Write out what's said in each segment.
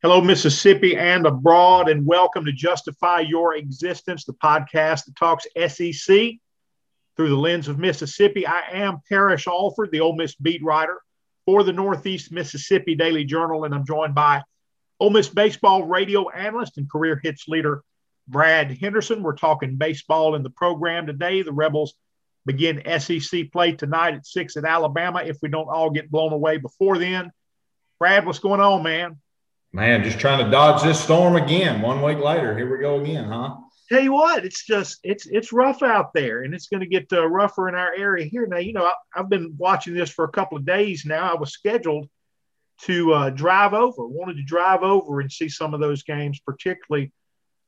Hello, Mississippi and abroad, and welcome to Justify Your Existence, the podcast that talks SEC through the lens of Mississippi. I am Parrish Alford, the Ole Miss beat writer for the Northeast Mississippi Daily Journal, and I'm joined by Ole Miss baseball radio analyst and career hits leader Brad Henderson. We're talking baseball in the program today. The Rebels begin SEC play tonight at six at Alabama. If we don't all get blown away before then, Brad, what's going on, man? Man, just trying to dodge this storm again. One week later, here we go again, huh? Tell you what, it's just it's it's rough out there, and it's going to get uh, rougher in our area here. Now, you know, I, have been watching this for a couple of days now. I was scheduled to uh, drive over, wanted to drive over and see some of those games, particularly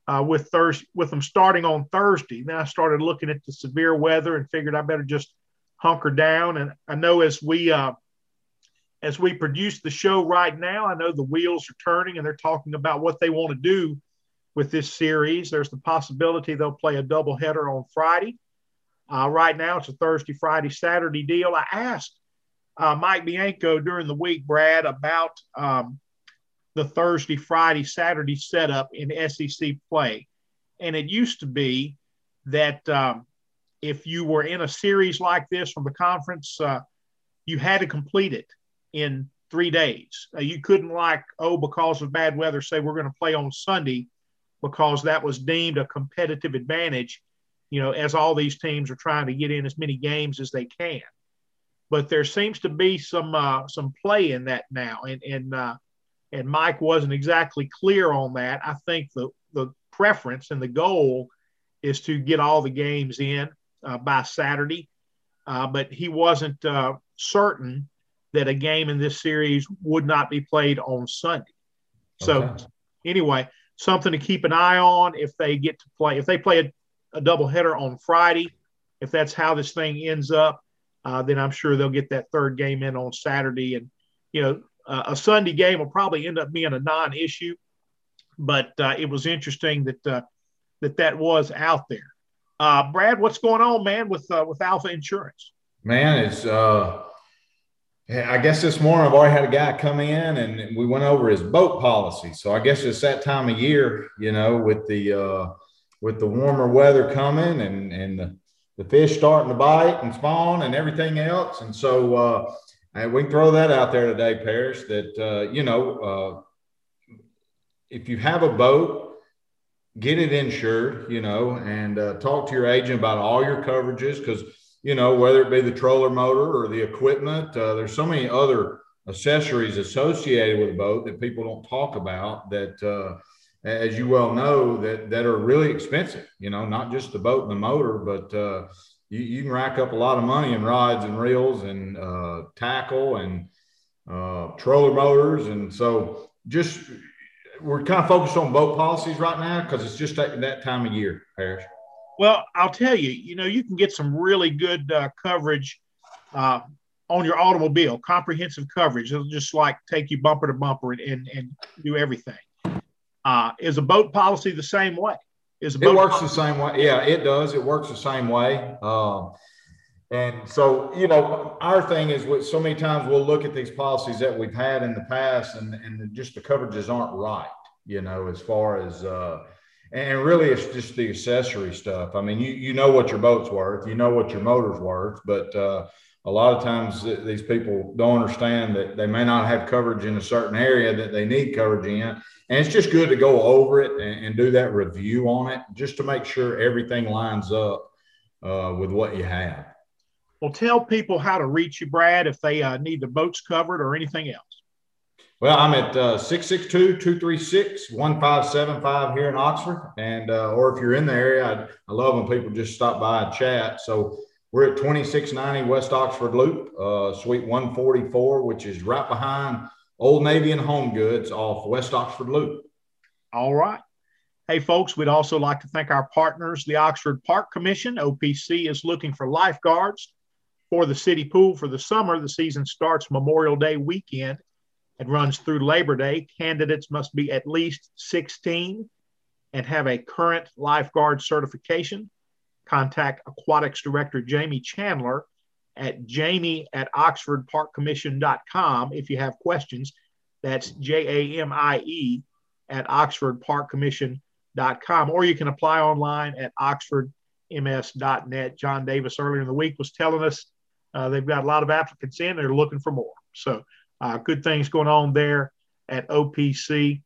uh, with Thursday, with them starting on Thursday. Then I started looking at the severe weather and figured I better just hunker down. And I know as we uh, as we produce the show right now, I know the wheels are turning and they're talking about what they want to do with this series. There's the possibility they'll play a doubleheader on Friday. Uh, right now, it's a Thursday, Friday, Saturday deal. I asked uh, Mike Bianco during the week, Brad, about um, the Thursday, Friday, Saturday setup in SEC play. And it used to be that um, if you were in a series like this from the conference, uh, you had to complete it in three days. Uh, you couldn't like, oh, because of bad weather, say we're going to play on Sunday because that was deemed a competitive advantage, you know, as all these teams are trying to get in as many games as they can. But there seems to be some uh, some play in that now, and and uh, and Mike wasn't exactly clear on that. I think the the preference and the goal is to get all the games in uh, by Saturday, uh, but he wasn't uh, certain that a game in this series would not be played on Sunday. So, okay. anyway, something to keep an eye on if they get to play. If they play a, a doubleheader on Friday, if that's how this thing ends up, uh, then I'm sure they'll get that third game in on Saturday. And, you know, uh, a Sunday game will probably end up being a non issue. But uh, it was interesting that, uh, that that was out there. Uh, Brad, what's going on, man, with, uh, with Alpha Insurance? Man, it's I guess this morning I've already had a guy come in and we went over his boat policy. So I guess it's that time of year, you know, with the uh, with the warmer weather coming and and the, the fish starting to bite and spawn and everything else. And so uh, we can throw that out there today, Parrish. That uh, you know, uh, if you have a boat, get it insured, you know, and uh, talk to your agent about all your coverages because you know, whether it be the troller motor or the equipment. Uh, there's so many other accessories associated with a boat that people don't talk about that, uh, as you well know, that, that are really expensive, you know, not just the boat and the motor, but uh, you, you, can rack up a lot of money in rods and reels and uh, tackle and uh, troller motors. And so just, we're kind of focused on boat policies right now because it's just that, that time of year, Parrish. Well, I'll tell you, you know, you can get some really good uh, coverage uh, on your automobile, comprehensive coverage. It'll just like take you bumper to bumper and, and, and do everything. Uh, is a boat policy the same way? Is it works policy- the same way? Yeah, it does. It works the same way. Um, and so, you know, our thing is what so many times we'll look at these policies that we've had in the past and, and just the coverages aren't right, you know, as far as, uh, and really it's just the accessory stuff. I mean, you you know what your boat's worth, you know what your motor's worth, but uh, a lot of times these people don't understand that they may not have coverage in a certain area that they need coverage in. And it's just good to go over it and, and do that review on it just to make sure everything lines up uh, with what you have. Well, tell people how to reach you, Brad, if they uh, need the boats covered or anything else. Well, I'm at uh, 662-236-1575 here in Oxford. And, uh, or if you're in the area, I, I love when people just stop by and chat. So we're at 2690 West Oxford Loop, uh, Suite 144, which is right behind Old Navy and Home Goods off West Oxford Loop. All right. Hey, folks, we'd also like to thank our partners, the Oxford Park Commission. OPC is looking for lifeguards for the city pool for the summer. The season starts Memorial Day weekend it runs through Labor Day. Candidates must be at least 16 and have a current lifeguard certification. Contact Aquatics Director Jamie Chandler at jamie at oxfordparkcommission.com if you have questions. That's J A M I E at oxfordparkcommission.com, or you can apply online at oxfordms.net. John Davis earlier in the week was telling us uh, they've got a lot of applicants in. They're looking for more. So uh, good things going on there at OPC.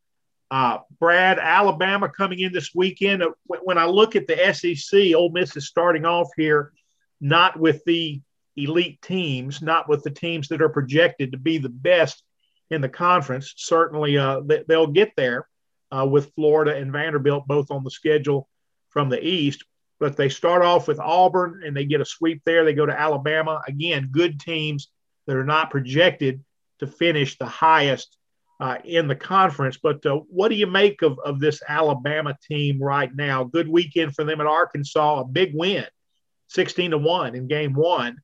Uh, Brad, Alabama coming in this weekend. Uh, when I look at the SEC, Ole Miss is starting off here not with the elite teams, not with the teams that are projected to be the best in the conference. Certainly, uh, they'll get there uh, with Florida and Vanderbilt both on the schedule from the East. But they start off with Auburn and they get a sweep there. They go to Alabama. Again, good teams that are not projected to finish the highest uh, in the conference. But uh, what do you make of, of this Alabama team right now? Good weekend for them at Arkansas, a big win, 16 to 1 in game one,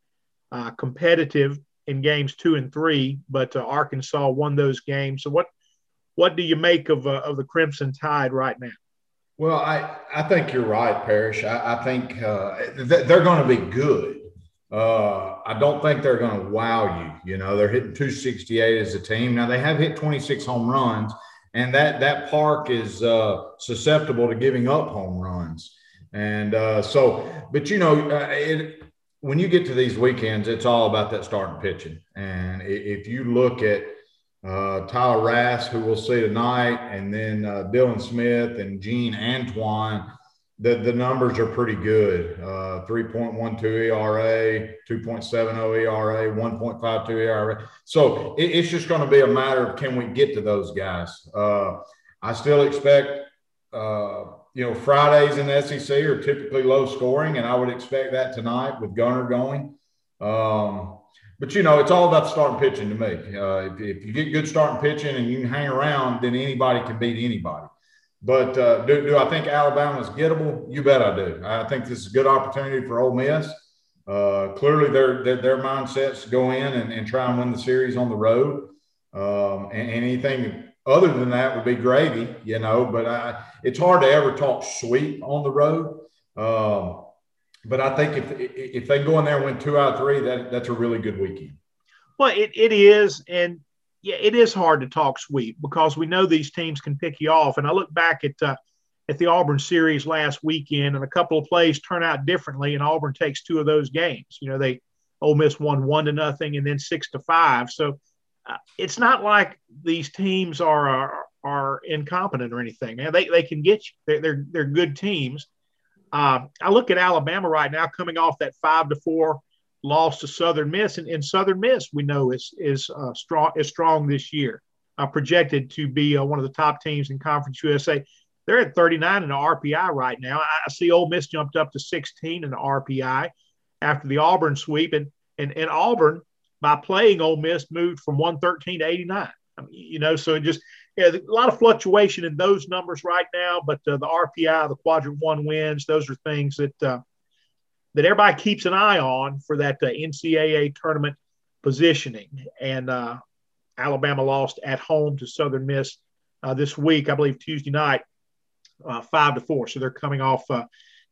uh, competitive in games two and three, but uh, Arkansas won those games. So what what do you make of uh, of the Crimson Tide right now? Well, I, I think you're right, Parrish. I, I think uh, th- they're going to be good. Uh, I don't think they're going to wow you. You know, they're hitting 268 as a team. Now they have hit 26 home runs, and that that park is uh, susceptible to giving up home runs. And uh, so, but you know, uh, it, when you get to these weekends, it's all about that starting pitching. And if you look at uh, Tyler Ras, who we'll see tonight, and then uh, Dylan Smith and Jean Antoine, the, the numbers are pretty good. Uh, 3.12 ERA, 2.70 ERA, 1.52 ERA. So it, it's just going to be a matter of can we get to those guys. Uh, I still expect uh, you know, Fridays in the SEC are typically low scoring, and I would expect that tonight with Gunnar going. Um, but you know, it's all about starting pitching to me. Uh, if, if, you get good starting pitching and you can hang around, then anybody can beat anybody. But uh, do, do, I think Alabama's gettable? You bet I do. I think this is a good opportunity for Ole Miss. Uh, clearly, their, their, their mindsets go in and, and, try and win the series on the road. Um, and, anything other than that would be gravy, you know. But I, it's hard to ever talk sweep on the road. Um, but I think if if they go in there and win two out of three, that that's a really good weekend. Well, it, it is, and yeah, it is hard to talk sweep because we know these teams can pick you off. And I look back at uh, at the Auburn series last weekend, and a couple of plays turn out differently, and Auburn takes two of those games. You know, they Ole Miss won one to nothing, and then six to five. So uh, it's not like these teams are, are, are incompetent or anything. Man, they they can get you. They're they're, they're good teams. Uh, I look at Alabama right now, coming off that five to four loss to Southern Miss, and, and Southern Miss we know is is uh, strong is strong this year, uh, projected to be uh, one of the top teams in Conference USA. They're at 39 in the RPI right now. I see Ole Miss jumped up to 16 in the RPI after the Auburn sweep, and and, and Auburn by playing Ole Miss moved from 113 to 89. I mean, you know, so it just yeah, a lot of fluctuation in those numbers right now. But uh, the RPI, the quadrant one wins, those are things that uh, that everybody keeps an eye on for that uh, NCAA tournament positioning. And uh, Alabama lost at home to Southern Miss uh, this week, I believe Tuesday night, uh, five to four. So they're coming off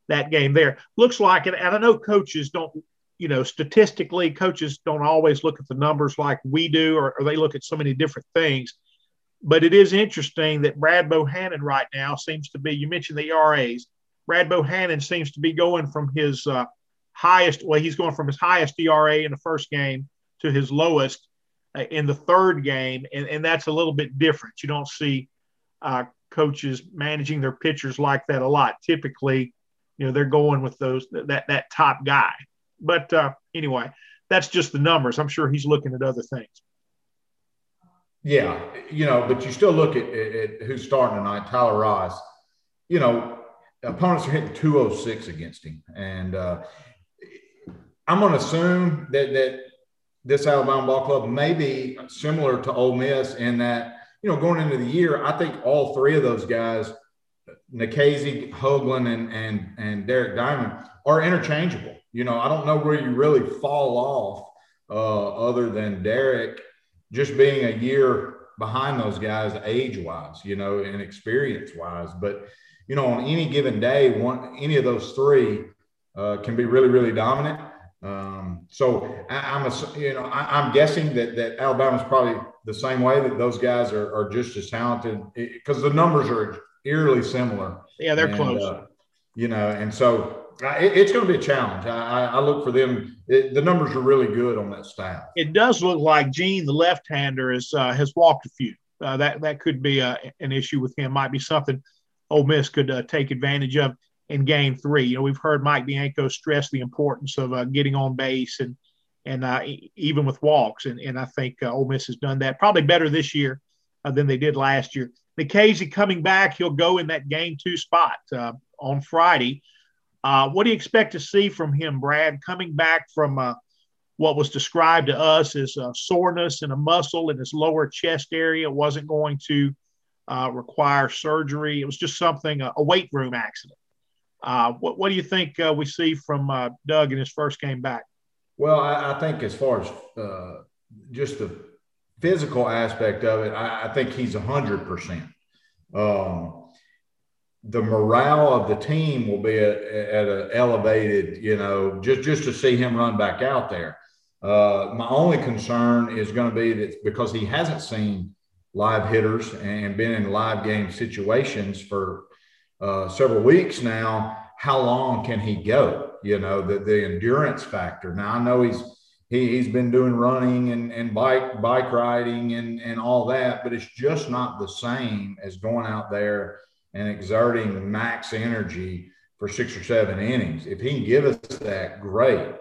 that game there. Looks like it, and I know coaches don't you know, statistically, coaches don't always look at the numbers like we do, or, or, they look at so many different things. But it is interesting that Brad Bohannon right now seems to be, you mentioned the ERAs. Brad Bohannon seems to be going from his uh, highest, well, he's going from his highest ERA in the first game to his lowest uh, in the third game. And, and that's a little bit different. You don't see uh, coaches managing their pitchers like that a lot. Typically, you know, they're going with those, that, that top guy. But uh, anyway, that's just the numbers. I'm sure he's looking at other things. Yeah, you know, but you still look at, at, at who's starting tonight, Tyler Ras. You know, opponents are hitting 206 against him. And uh, I'm going to assume that, that this Alabama ball club may be similar to Ole Miss in that, you know, going into the year, I think all three of those guys, Nikhazy, Hoglund, and, and, and Derek Diamond, are interchangeable. You know, I don't know where you really fall off uh, other than Derek just being a year behind those guys age wise, you know, and experience wise. But, you know, on any given day, one any of those three uh, can be really, really dominant. Um, so I, am a, you know, I, am guessing that that Alabama's probably the same way that those guys are, are just as talented because the numbers are eerily similar. Yeah, they're and, close. Uh, you know, and so it, it's going to be a challenge. I, I look for them. It, the numbers are really good on that staff. It does look like Jean, the left-hander, is uh, has walked a few. Uh, that that could be uh, an issue with him. Might be something Ole Miss could uh, take advantage of in Game Three. You know, we've heard Mike Bianco stress the importance of uh, getting on base and and even with walks, and and I think Ole Miss has done that probably better this year than they did last year. Nikhazy coming back, he'll go in that Game Two spot on Friday. Uh, what do you expect to see from him, Brad, coming back from uh, what was described to us as a soreness in a muscle in his lower chest area? It wasn't going to uh, require surgery. It was just something, a weight room accident. Uh, what, what, do you think uh, we see from uh, Doug in his first game back? Well, I, I think as far as just the physical aspect of it, I, I think he's 100%. Um, the morale of the team will be at, at an elevated, you know, just just to see him run back out there. Uh, my only concern is going to be that because he hasn't seen live hitters and been in live game situations for uh, several weeks now, how long can he go? You know, the, the endurance factor. Now I know he's he, he's been doing running and, and bike bike riding and, and all that, but it's just not the same as going out there and exerting max energy for six or seven innings. If he can give us that, great.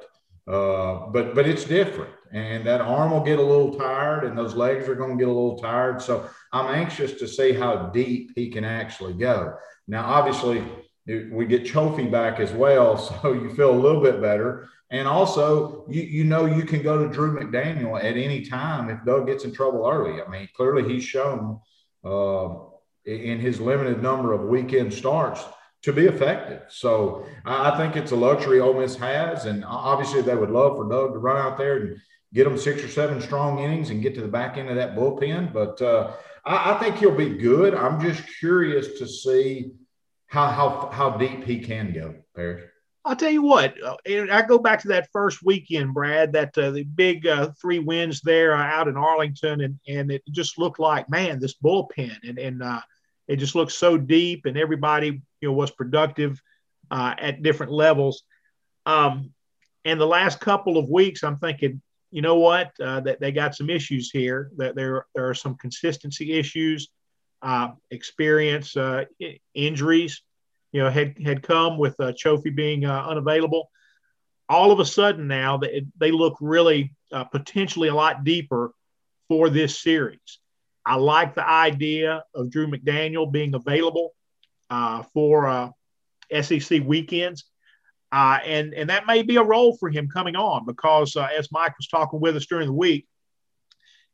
Uh, but but it's different, and that arm will get a little tired, and those legs are going to get a little tired. So I'm anxious to see how deep he can actually go. Now, obviously, we get Cioffi back as well, so you feel a little bit better. And also, you you know you can go to Drew McDaniel at any time if Doug gets in trouble early. I mean, clearly he's shown. Uh, in his limited number of weekend starts to be effective. So I think it's a luxury Ole Miss has, and obviously they would love for Doug to run out there and get them six or seven strong innings and get to the back end of that bullpen. But uh, I, I, think he'll be good. I'm just curious to see how how how deep he can go, Parrish. I'll tell you what. Uh, I go back to that first weekend, Brad. That uh, the big uh, three wins there out in Arlington, and and it just looked like man, this bullpen, and and uh, it just looked so deep, and everybody you know was productive uh, at different levels. Um, and the last couple of weeks, I'm thinking, you know what, uh, that they got some issues here. That there there are some consistency issues, uh, experience, uh, injuries. You know, had had come with uh, Cioffi being uh, unavailable. All of a sudden now, they, they look really uh, potentially a lot deeper for this series. I like the idea of Drew McDaniel being available uh, for uh, SEC weekends. Uh, and, and that may be a role for him coming on because, uh, as Mike was talking with us during the week,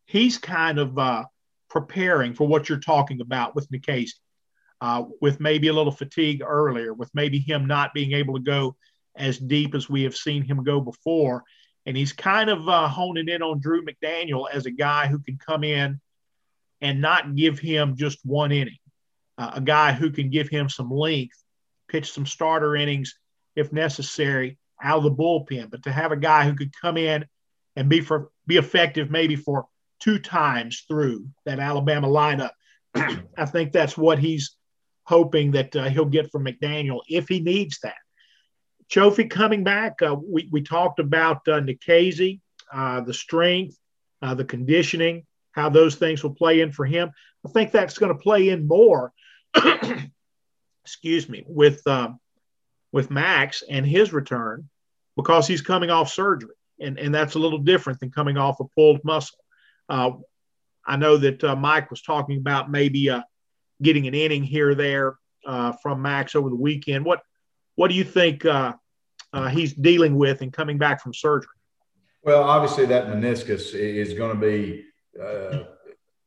he's kind of uh, preparing for what you're talking about with uh, with maybe a little fatigue earlier, with maybe him not being able to go as deep as we have seen him go before. And he's kind of honing in on Drew McDaniel as a guy who can come in and not give him just one inning. Uh, a guy who can give him some length, pitch some starter innings if necessary out of the bullpen. But to have a guy who could come in and be for be effective maybe for two times through that Alabama lineup, I think that's what he's hoping that uh, he'll get from McDaniel if he needs that. Cioffi coming back, uh, we, we talked about uh, uh, the strength, uh, the conditioning how those things will play in for him. I think that's going to play in more. excuse me, with um, with Max and his return because he's coming off surgery, and and that's a little different than coming off a pulled muscle. Uh, I know that uh, Mike was talking about maybe uh, getting an inning here or there uh, from Max over the weekend. What what do you think uh, uh, he's dealing with and coming back from surgery? Well, obviously that meniscus is going to be uh,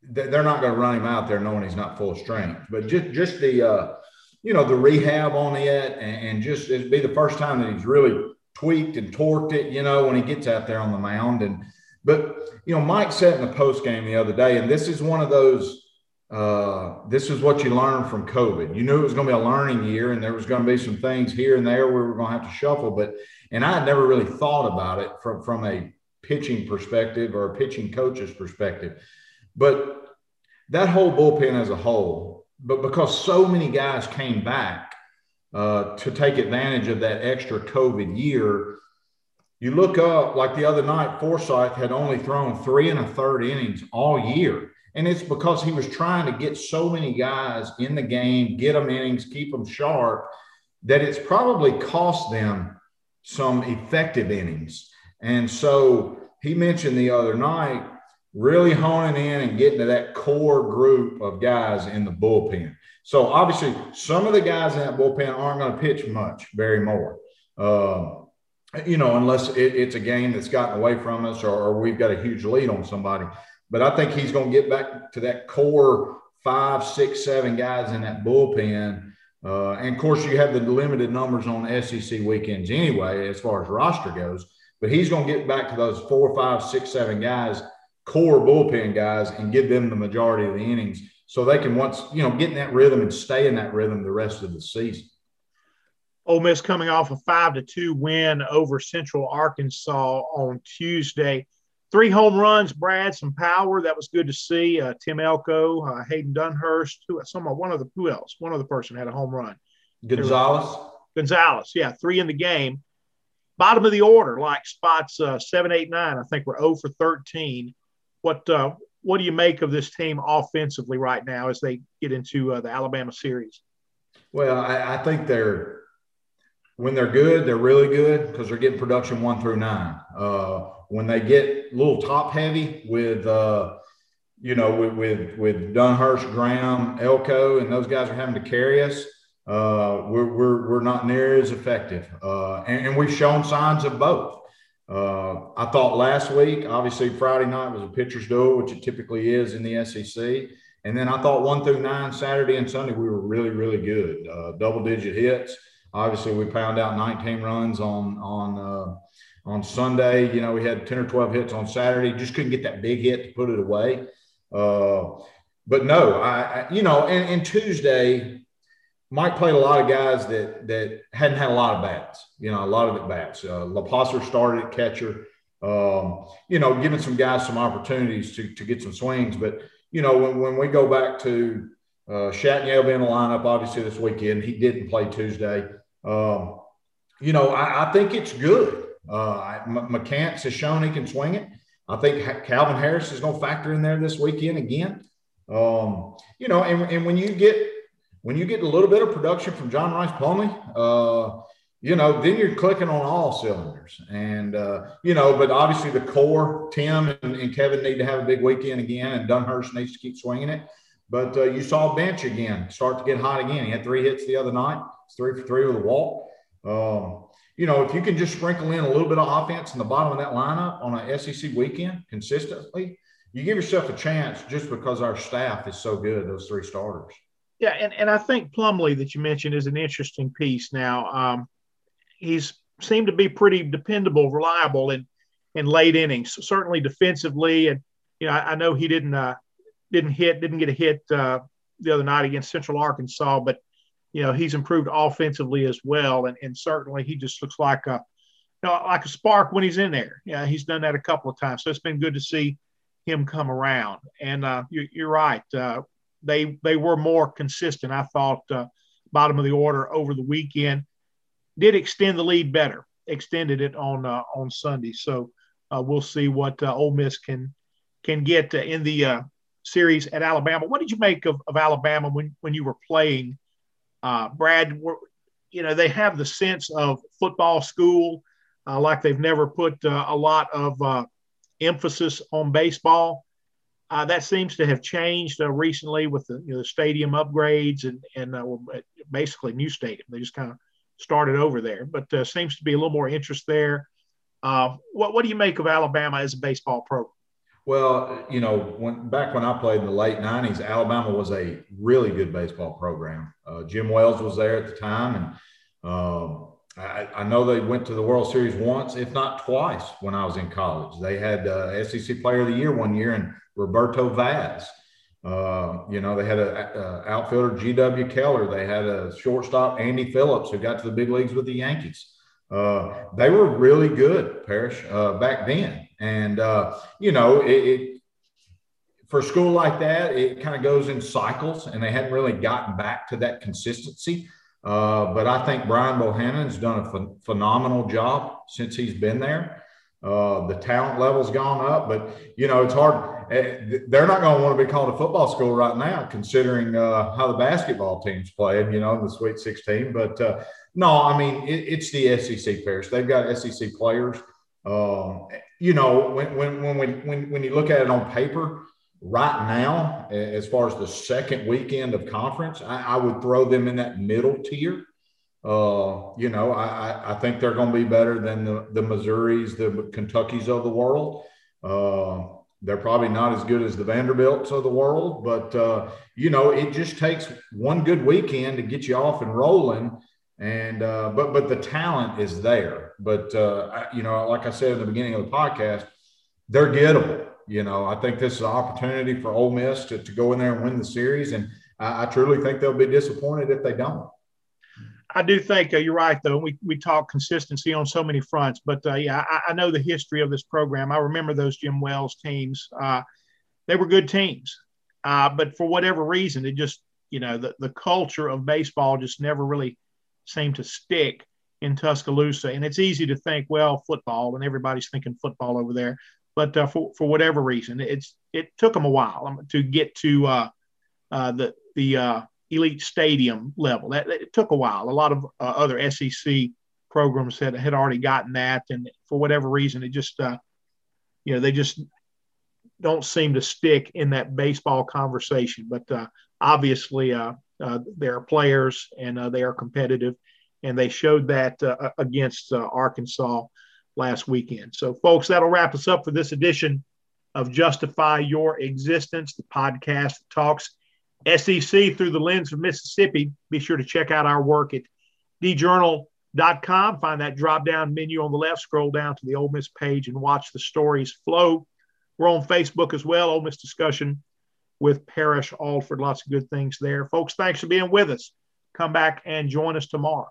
they're not going to run him out there knowing he's not full strength. But just just the uh, you know the rehab on it, and, and just it'd be the first time that he's really tweaked and torqued it. You know when he gets out there on the mound, and but you know Mike said in the post game the other day, and this is one of those. Uh, this is what you learn from COVID. You knew it was going to be a learning year, and there was going to be some things here and there we were going to have to shuffle. But and I had never really thought about it from from a pitching perspective or a pitching coach's perspective. But that whole bullpen as a whole, but because so many guys came back uh, to take advantage of that extra COVID year, you look up like the other night, Forsythe had only thrown three and a third innings all year. And it's because he was trying to get so many guys in the game, get them innings, keep them sharp, that it's probably cost them some effective innings. And so he mentioned the other night really honing in and getting to that core group of guys in the bullpen. So obviously, some of the guys in that bullpen aren't going to pitch much, very more. Uh, you know, unless it, it's a game that's gotten away from us or, or, we've got a huge lead on somebody. But I think he's going to get back to that core five, six, seven guys in that bullpen. Uh, and of course, you have the limited numbers on SEC weekends anyway, as far as roster goes. But he's going to get back to those four, five, six, seven guys, core bullpen guys, and give them the majority of the innings so they can once, you know, get in that rhythm and stay in that rhythm the rest of the season. Ole Miss coming off a five to two win over Central Arkansas on Tuesday. Three home runs, Brad, some power. That was good to see. Uh, Tim Elko, uh, Hayden Dunhurst, who, someone, one of the, who else? One other person had a home run. Gonzalez. Gonzalez, yeah, three in the game. Bottom of the order, like spots uh, seven, eight, nine. I think we're 0 for 13. What uh, what do you make of this team offensively right now as they get into uh, the Alabama series? Well, I, I think they're when they're good, they're really good because they're getting production one through nine. Uh, when they get a little top heavy with, uh, you know, with, with, with Dunhurst, Graham, Elko, and those guys are having to carry us, uh, we're, we're, we're not near as effective. Uh, and, and, we've shown signs of both. Uh, I thought last week, obviously Friday night was a pitcher's duel, which it typically is in the SEC. And then I thought one through nine, Saturday and Sunday, we were really, really good. Uh, double digit hits. Obviously, we pound out 19 runs on on uh, on Sunday. You know, we had 10 or 12 hits on Saturday. Just couldn't get that big hit to put it away. Uh, but no, I, I you know, and, and, Tuesday, Mike played a lot of guys that that hadn't had a lot of bats. You know, a lot of at bats. Uh, LaPosser started at catcher. Um, you know, giving some guys some opportunities to to get some swings. But you know, when, when we go back to uh, Chatagnier being in the lineup, obviously this weekend, he didn't play Tuesday. Um, you know, I, I, think it's good. Uh, McCants has shown he can swing it. I think Calvin Harris is going to factor in there this weekend again. Um, you know, and, and when you get when you get a little bit of production from John Rhys Plumlee, uh, you know, then you're clicking on all cylinders. And, uh, you know, but obviously the core, Tim and, and, Kevin need to have a big weekend again, and Dunhurst needs to keep swinging it. But uh, you saw Bench again start to get hot again. He had three hits the other night. It's three for three with a walk. Um, you know, if you can just sprinkle in a little bit of offense in the bottom of that lineup on an SEC weekend consistently, you give yourself a chance just because our staff is so good, those three starters. Yeah, and, and I think Plumlee that you mentioned is an interesting piece. Now, um, he's seemed to be pretty dependable, reliable in in late innings. Certainly defensively, and you know, I, I know he didn't uh, didn't hit, didn't get a hit uh, the other night against Central Arkansas, but you know he's improved offensively as well, and, and certainly he just looks like a you know, like a spark when he's in there. Yeah, he's done that a couple of times, so it's been good to see him come around. And uh, you, are right, uh, they they were more consistent. I thought uh, bottom of the order over the weekend did extend the lead better, extended it on uh, on Sunday. So uh, we'll see what uh, Ole Miss can can get in the series at Alabama. What did you make of, of Alabama when, when you were playing? Uh, Brad, you know, they have the sense of football school, uh, like they've never put uh, a lot of uh, emphasis on baseball. Uh, that seems to have changed uh, recently with the, you know, the stadium upgrades and, and basically new stadium. They just kind of started over there, but seems to be a little more interest there. what, what do you make of Alabama as a baseball program? Well, you know, when, back when I played in the late '90s, Alabama was a really good baseball program. Uh, Jim Wells was there at the time, and um, I, I, know they went to the World Series once, if not twice, when I was in college. They had uh, SEC Player of the Year one year, and Roberto Vaz. Uh, you know, they had an outfielder G.W. Keller. They had a shortstop Andy Phillips, who got to the big leagues with the Yankees. Uh, they were really good, Parrish, uh, back then. And, uh, you know, it, it, for school like that, it kind of goes in cycles, and they hadn't really gotten back to that consistency. Uh, but I think Brian Bohannon's done a ph- phenomenal job since he's been there. Uh, the talent level's gone up, but you know it's hard. Eh, they're not going to want to be called a football school right now, considering uh, how the basketball team's playing. You know, in the Sweet 16. But uh, no, I mean it, it's the SEC players. They've got SEC players. Um, you know, when when when when when you look at it on paper, right now, as far as the second weekend of conference, I, I would throw them in that middle tier. Uh, you know, I, I think they're going to be better than the, the Missouris, the Kentuckies of the world. Uh, they're probably not as good as the Vanderbilts of the world, but uh, you know, it just takes one good weekend to get you off and rolling. And uh, but but the talent is there. But uh, you know, like I said in the beginning of the podcast, they're gettable. You know, I think this is an opportunity for Ole Miss to, to go in there and win the series, and I, I truly think they'll be disappointed if they don't. I do think uh, you're right, though. We we talk consistency on so many fronts, but uh, yeah, I, I, know the history of this program. I remember those Jim Wells teams. Uh, they were good teams, uh, but for whatever reason, it just you know the the culture of baseball just never really seemed to stick in Tuscaloosa. And it's easy to think, well, football, and everybody's thinking football over there but uh, for for whatever reason, it's it took them a while um, to get to uh, uh, the the uh, elite stadium level. That, it took a while. A lot of uh, other SEC programs had had already gotten that, and for whatever reason, it just uh, you know they just don't seem to stick in that baseball conversation. But obviously, they are players and they are competitive, and they showed that against Arkansas last weekend. So, folks, that'll wrap us up for this edition of Justify Your Existence, the podcast that talks SEC through the lens of Mississippi. Be sure to check out our work at djournal.com. Find that drop down menu on the left, scroll down to the Ole Miss page, and watch the stories flow. We're on Facebook as well, Ole Miss Discussion with Parrish Alford. Lots of good things there. Folks, thanks for being with us. Come back and join us tomorrow.